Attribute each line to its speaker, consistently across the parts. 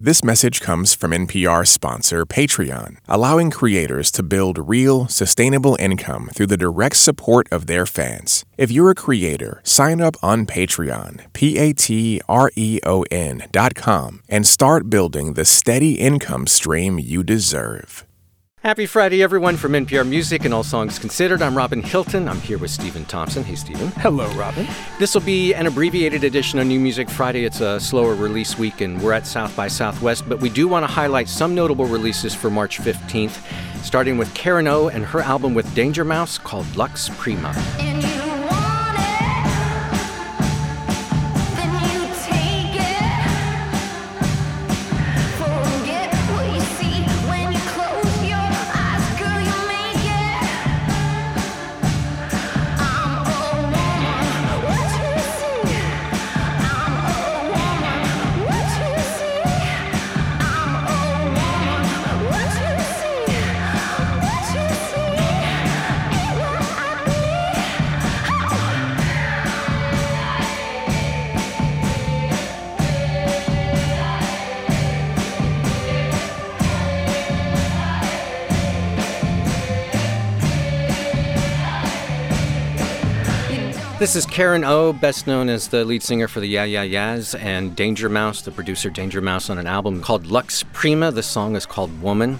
Speaker 1: This message comes from NPR sponsor Patreon, allowing creators to build real, sustainable income through the direct support of their fans. If you're a creator, sign up on Patreon, P A T R E O N dot com, and start building the steady income stream you deserve.
Speaker 2: Happy Friday, everyone, from NPR Music and All Songs Considered. I'm Robin Hilton. I'm here with Stephen Thompson. Hey, Stephen.
Speaker 3: Hello, Robin.
Speaker 2: This will be an abbreviated edition of New Music Friday. It's a slower release week, and we're at South by Southwest, but we do want to highlight some notable releases for March 15th, starting with Karen O and her album with Danger Mouse called Lux Prima. This is Karen O, best known as the lead singer for the Yeah Yeah Yeahs, and Danger Mouse, the producer Danger Mouse, on an album called Lux Prima. The song is called Woman.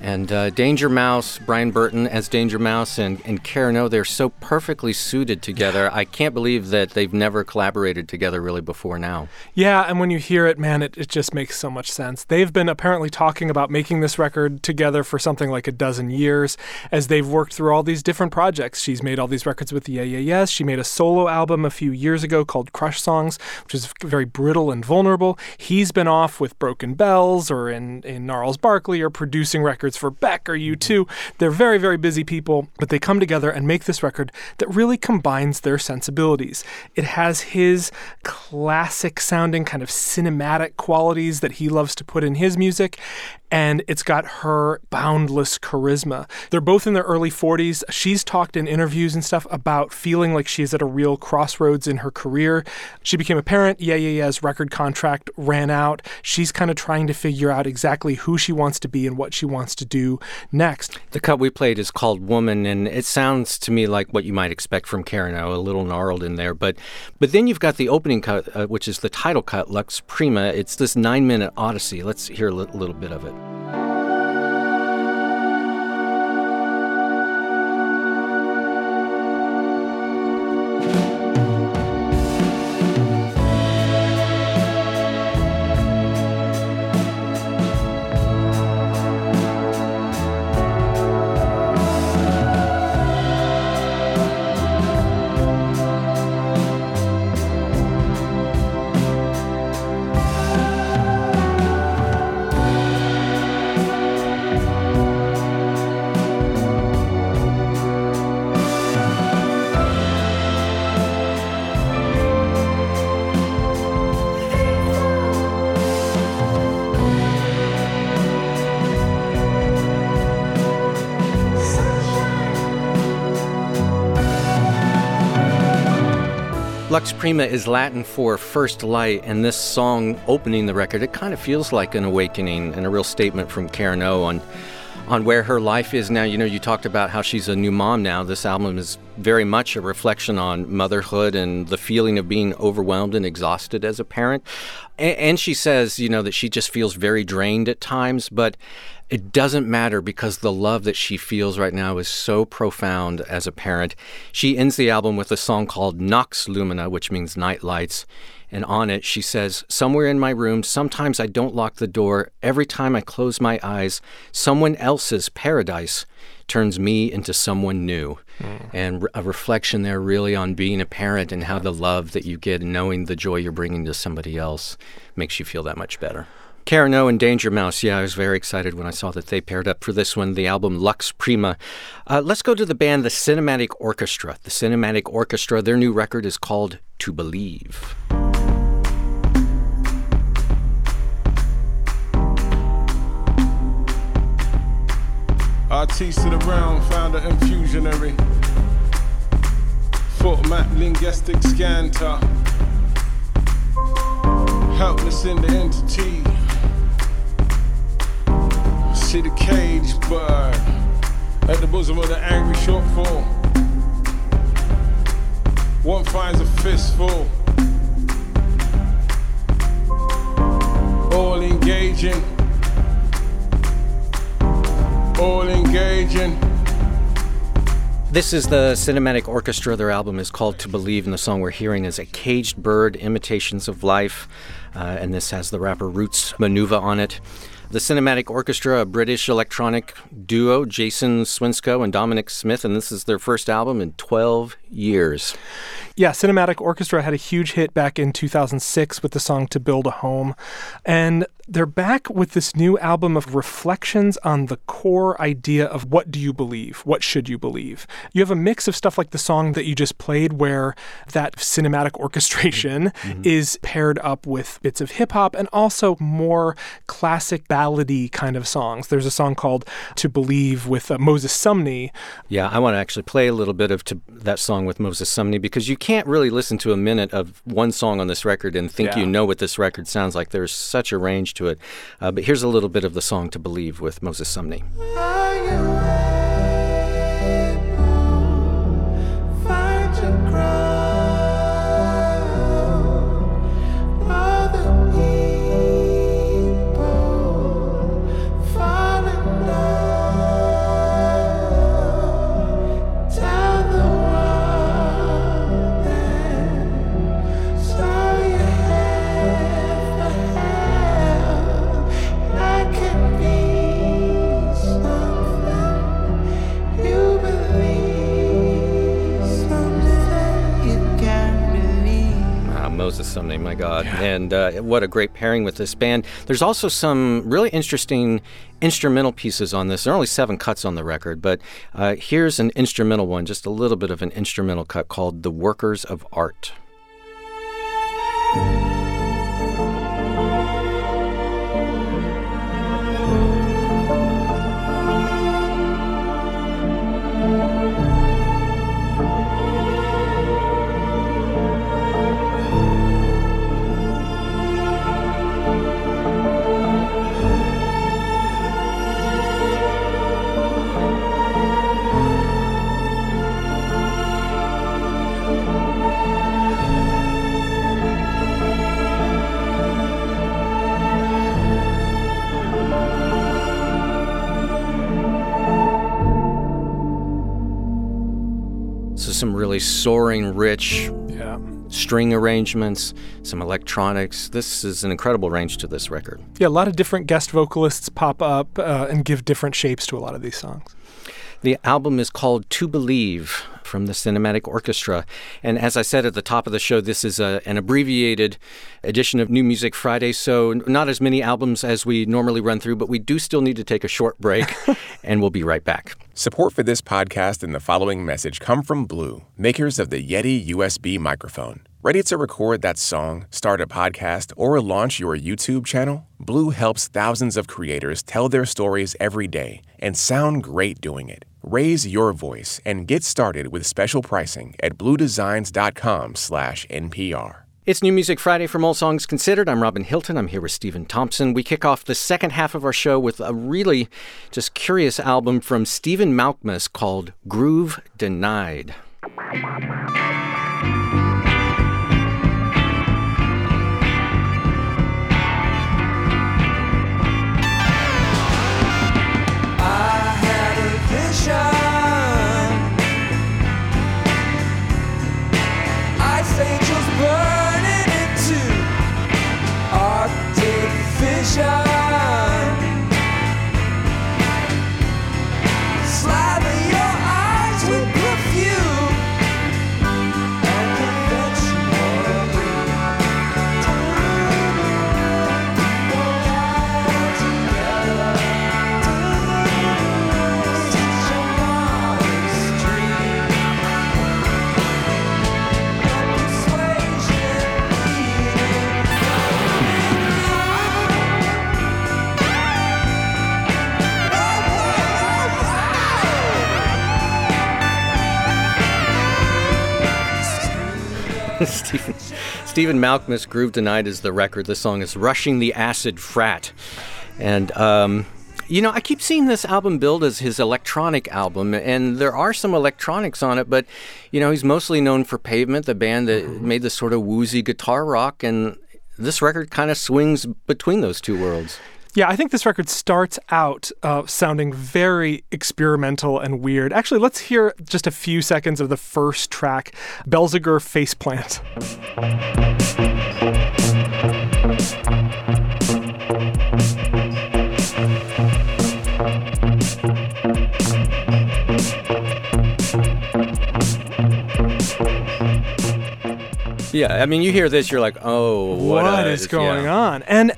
Speaker 2: And uh, Danger Mouse, Brian Burton as Danger Mouse, and, and Karen O, they're so perfectly suited together. I can't believe that they've never collaborated together really before now.
Speaker 3: Yeah, and when you hear it, man, it, it just makes so much sense. They've been apparently talking about making this record together for something like a dozen years as they've worked through all these different projects. She's made all these records with the Yeah Yeah Yeahs. She made a solo album a few years ago called Crush Songs, which is very brittle and vulnerable. He's been off with Broken Bells or in, in Gnarls Barkley or producing records records for Beck or U2. They're very, very busy people, but they come together and make this record that really combines their sensibilities. It has his classic sounding, kind of cinematic qualities that he loves to put in his music, and it's got her boundless charisma. They're both in their early 40s. She's talked in interviews and stuff about feeling like she's at a real crossroads in her career. She became a parent. Yeah Yeah Yeah's record contract ran out. She's kind of trying to figure out exactly who she wants to be and what she wants to do next.
Speaker 2: The cut we played is called Woman, and it sounds to me like what you might expect from Karen a little gnarled in there. But, but then you've got the opening cut, uh, which is the title cut, Lux Prima. It's this nine minute odyssey. Let's hear a little bit of it. Bye. Lux Prima is Latin for first light, and this song opening the record, it kind of feels like an awakening and a real statement from Karen O on on where her life is now. You know, you talked about how she's a new mom now. This album is very much a reflection on motherhood and the feeling of being overwhelmed and exhausted as a parent. And, and she says, you know, that she just feels very drained at times, but it doesn't matter because the love that she feels right now is so profound as a parent. She ends the album with a song called Nox Lumina, which means night lights. And on it, she says, Somewhere in my room, sometimes I don't lock the door. Every time I close my eyes, someone else's paradise turns me into someone new. Mm. And a reflection there really on being a parent and how the love that you get and knowing the joy you're bringing to somebody else makes you feel that much better. Karen O and Danger Mouse. Yeah, I was very excited when I saw that they paired up for this one, the album Lux Prima. Uh, let's go to the band, the Cinematic Orchestra. The Cinematic Orchestra, their new record is called To Believe.
Speaker 4: Artiste of the realm, founder infusionary. Foot map linguistic scanter. Helpless in the entity. See the cage bird at the bosom of the angry shortfall. One finds a fistful. All engaging. All engaging.
Speaker 2: This is the cinematic orchestra. Their album is called To Believe, and the song we're hearing is A Caged Bird Imitations of Life. Uh, and this has the rapper Roots Manuva on it. The Cinematic Orchestra, a British electronic duo, Jason Swinscoe and Dominic Smith, and this is their first album in 12 years.
Speaker 3: Yeah, Cinematic Orchestra had a huge hit back in 2006 with the song To Build a Home. And they're back with this new album of reflections on the core idea of what do you believe? What should you believe? You have a mix of stuff like the song that you just played, where that cinematic orchestration mm-hmm. is paired up with bits of hip hop and also more classic ballady kind of songs. There's a song called To Believe with uh, Moses Sumney.
Speaker 2: Yeah, I want to actually play a little bit of to, that song with Moses Sumney because you can't really listen to a minute of one song on this record and think yeah. you know what this record sounds like. There's such a range to it. Uh, but here's a little bit of the song to believe with Moses Sumney. My God. Yeah. And uh, what a great pairing with this band. There's also some really interesting instrumental pieces on this. There are only seven cuts on the record, but uh, here's an instrumental one, just a little bit of an instrumental cut called The Workers of Art. Soaring, rich yeah. string arrangements, some electronics. This is an incredible range to this record.
Speaker 3: Yeah, a lot of different guest vocalists pop up uh, and give different shapes to a lot of these songs.
Speaker 2: The album is called To Believe from the Cinematic Orchestra. And as I said at the top of the show, this is a, an abbreviated edition of New Music Friday. So, not as many albums as we normally run through, but we do still need to take a short break, and we'll be right back.
Speaker 1: Support for this podcast and the following message come from Blue, makers of the Yeti USB microphone. Ready to record that song, start a podcast, or launch your YouTube channel? Blue helps thousands of creators tell their stories every day and sound great doing it. Raise your voice and get started with special pricing at bluedesigns.com/npr.
Speaker 2: It's New Music Friday from All Songs Considered. I'm Robin Hilton. I'm here with Stephen Thompson. We kick off the second half of our show with a really just curious album from Stephen Malkmus called Groove Denied. Stephen, Stephen Malkmus, Groove Denied is the record. The song is Rushing the Acid Frat. And um, You know, I keep seeing this album billed as his electronic album, and there are some electronics on it, but, you know, he's mostly known for Pavement, the band that mm-hmm. made this sort of woozy guitar rock, and this record kind of swings between those two worlds.
Speaker 3: Yeah, I think this record starts out uh, sounding very experimental and weird. Actually, let's hear just a few seconds of the first track, Belziger Faceplant.
Speaker 2: Yeah, I mean, you hear this, you're like, oh,
Speaker 3: what,
Speaker 2: what
Speaker 3: is going yeah. on? And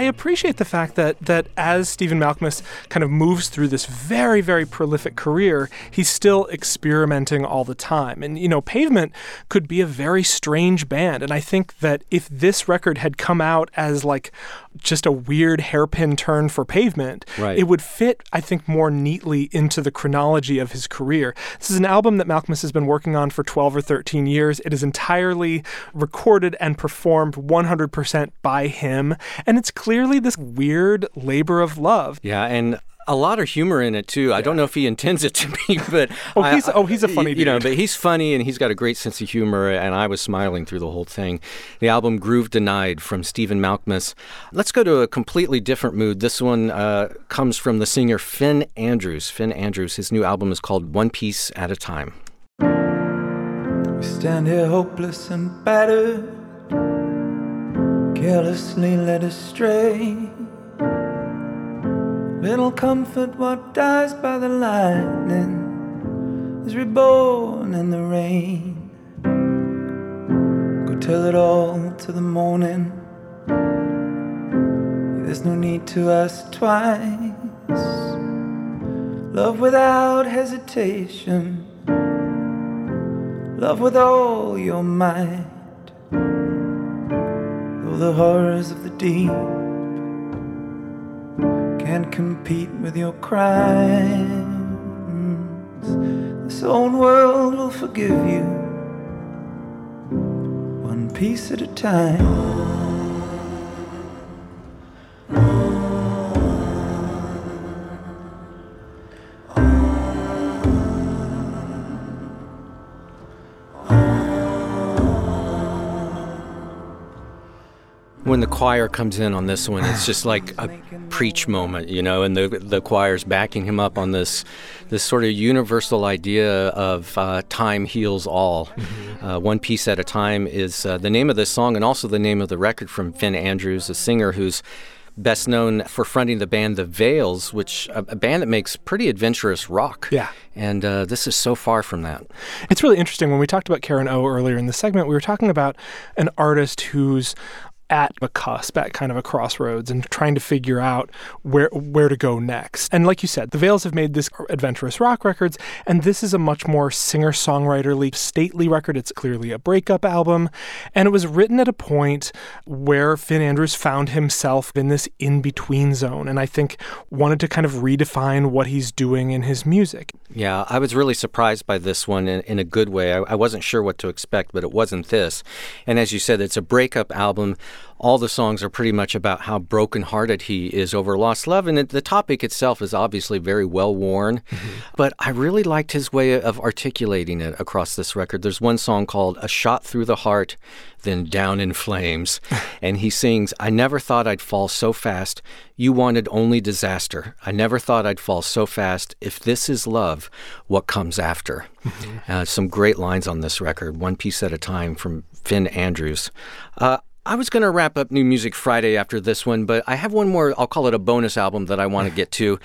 Speaker 3: I, appreciate the fact that that as Stephen Malkmus kind of moves through this very very prolific career, he's still experimenting all the time. And you know, Pavement could be a very strange band, and I think that if this record had come out as like just a weird hairpin turn for Pavement, right. it would fit, I think, more neatly into the chronology of his career. This is an album that Malkmus has been working on for 12 or 13 years. It is entirely recorded and performed 100% by him, and it's clearly this weird labor of love.
Speaker 2: Yeah, and a lot of humor in it too. Yeah. I don't know if he intends it to be, but
Speaker 3: oh, he's I, oh he's a funny,
Speaker 2: you, know. But he's funny and he's got a great sense of humor, and I was smiling through the whole thing. The album "Groove Denied" from Stephen Malkmus. Let's go to a completely different mood. This one uh, comes from the singer Finn Andrews. Finn Andrews. His new album is called "One Piece at a Time."
Speaker 5: We stand here hopeless and battered, carelessly led astray. Little comfort, what dies by the lightning is reborn in the rain. Go tell it all to the morning. There's no need to ask twice. Love without hesitation. Love with all your might. Though the horrors of the deep can't compete with your crimes. This old world will forgive you one piece at a time.
Speaker 2: When the choir comes in on this one, it's just like a preach moment, you know, and the the choir's backing him up on this this sort of universal idea of uh, time heals all. Mm-hmm. Uh, one piece at a time is uh, the name of this song and also the name of the record from Finn Andrews, a singer who's best known for fronting the band The Veils, which a, a band that makes pretty adventurous rock.
Speaker 3: Yeah.
Speaker 2: And uh, this is so far from that.
Speaker 3: It's really interesting. When we talked about Karen O earlier in the segment, we were talking about an artist whose at a cusp, at kind of a crossroads, and trying to figure out where where to go next. And like you said, the Veils have made this adventurous rock records, and this is a much more singer-songwriterly, stately record. It's clearly a breakup album, and it was written at a point where Finn Andrews found himself in this in-between zone, and I think wanted to kind of redefine what he's doing in his music.
Speaker 2: Yeah, I was really surprised by this one in, in a good way. I, I wasn't sure what to expect, but it wasn't this. And as you said, it's a breakup album all the songs are pretty much about how brokenhearted he is over lost love. And the topic itself is obviously very well worn, mm-hmm. but I really liked his way of articulating it across this record. There's one song called A Shot Through the Heart, Then Down in Flames. and he sings, I never thought I'd fall so fast. You wanted only disaster. I never thought I'd fall so fast. If this is love, what comes after? Mm-hmm. Uh, some great lines on this record, one piece at a time from Finn Andrews. Uh, I was going to wrap up New Music Friday after this one, but I have one more, I'll call it a bonus album that I want to get to.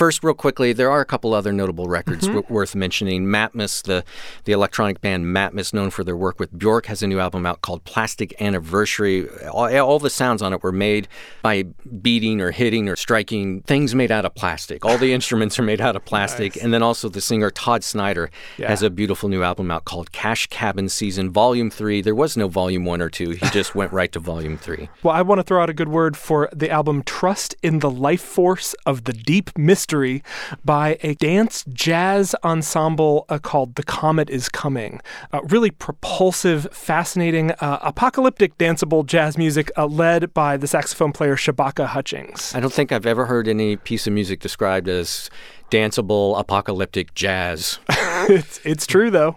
Speaker 2: First, real quickly, there are a couple other notable records mm-hmm. w- worth mentioning. Matmos, the the electronic band Matmos, known for their work with Bjork, has a new album out called Plastic Anniversary. All, all, the sounds on it were made by beating or hitting or striking things made out of plastic. All the instruments are made out of plastic. Nice. And then also the singer Todd Snider yeah. has a beautiful new album out called Cash Cabin Season Volume 3. There was no Volume 1 or 2. He just went right to Volume 3.
Speaker 3: Well, I want to throw out a good word for the album Trust in the Life Force of the Deep Mystery history by a dance jazz ensemble uh, called The Comet Is Coming. Uh, really propulsive, fascinating, uh, apocalyptic danceable jazz music uh, led by the saxophone player Shabaka Hutchings.
Speaker 2: I don't think I've ever heard any piece of music described as danceable apocalyptic jazz.
Speaker 3: it's, it's true, though.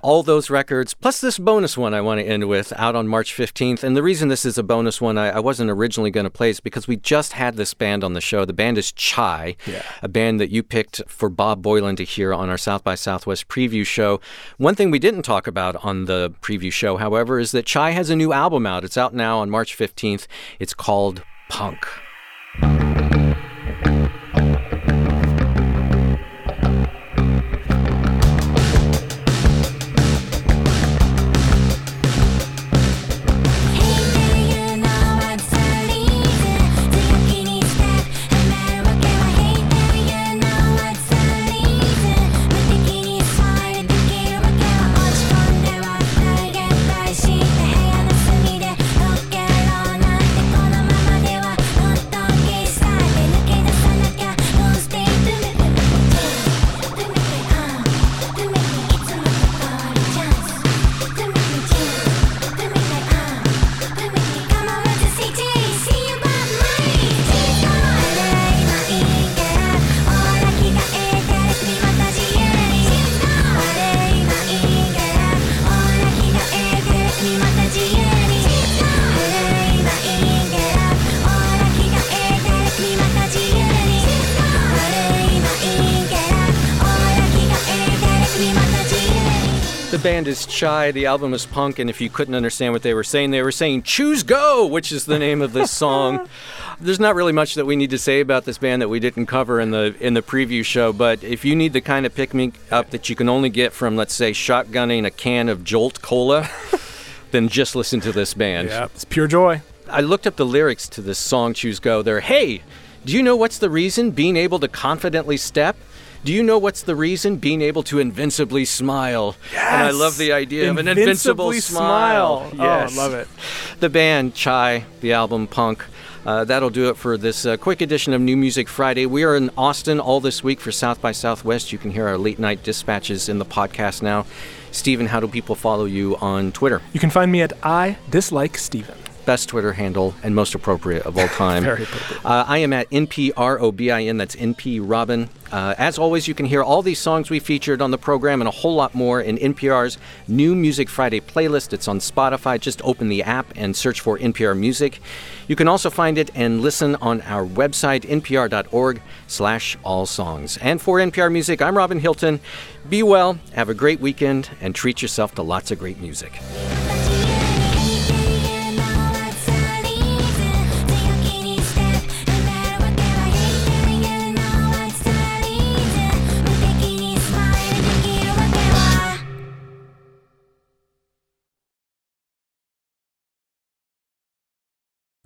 Speaker 2: All those records, plus this bonus one I want to end with, out on March 15th. And the reason this is a bonus one, I, I wasn't originally going to play is because we just had this band on the show. The band is Chai,
Speaker 3: yeah.
Speaker 2: a band that you picked for Bob Boilen to hear on our South by Southwest preview show. One thing we didn't talk about on the preview show, however, is that Chai has a new album out. It's out now on March 15th. It's called Punk. Band is Chai, the album is Punk, and if you couldn't understand what they were saying, they were saying Choose Go, which is the name of this song. There's not really much that we need to say about this band that we didn't cover in the in the preview show, but if you need the kind of pick me up that you can only get from let's say shotgunning a can of Jolt Cola, then just listen to this band.
Speaker 3: Yeah, it's pure joy.
Speaker 2: I looked up the lyrics to this song Choose Go. They're, "Hey, do you know what's the reason being able to confidently step?" Do you know what's the reason? Being able to invincibly smile.
Speaker 3: Yes!
Speaker 2: And I love the idea of an invincible smile.
Speaker 3: smile. Yes. Oh, I love it.
Speaker 2: The band, Chai, the album, Punk. Uh, that'll do it for this uh, quick edition of New Music Friday. We are in Austin all this week for South by Southwest. You can hear our late night dispatches in the podcast now. Stephen, how do people follow you on Twitter?
Speaker 3: You can find me at I Dislike Stephen
Speaker 2: best Twitter handle and most appropriate of all time.
Speaker 3: Very appropriate. Uh,
Speaker 2: I am at NPROBIN, that's NP Robin. Uh, as always, you can hear all these songs we featured on the program and a whole lot more in NPR's New Music Friday playlist. It's on Spotify. Just open the app and search for NPR Music. You can also find it and listen on our website, npr.org slash all songs. And for NPR Music, I'm Robin Hilton. Be well, have a great weekend, and treat yourself to lots of great music.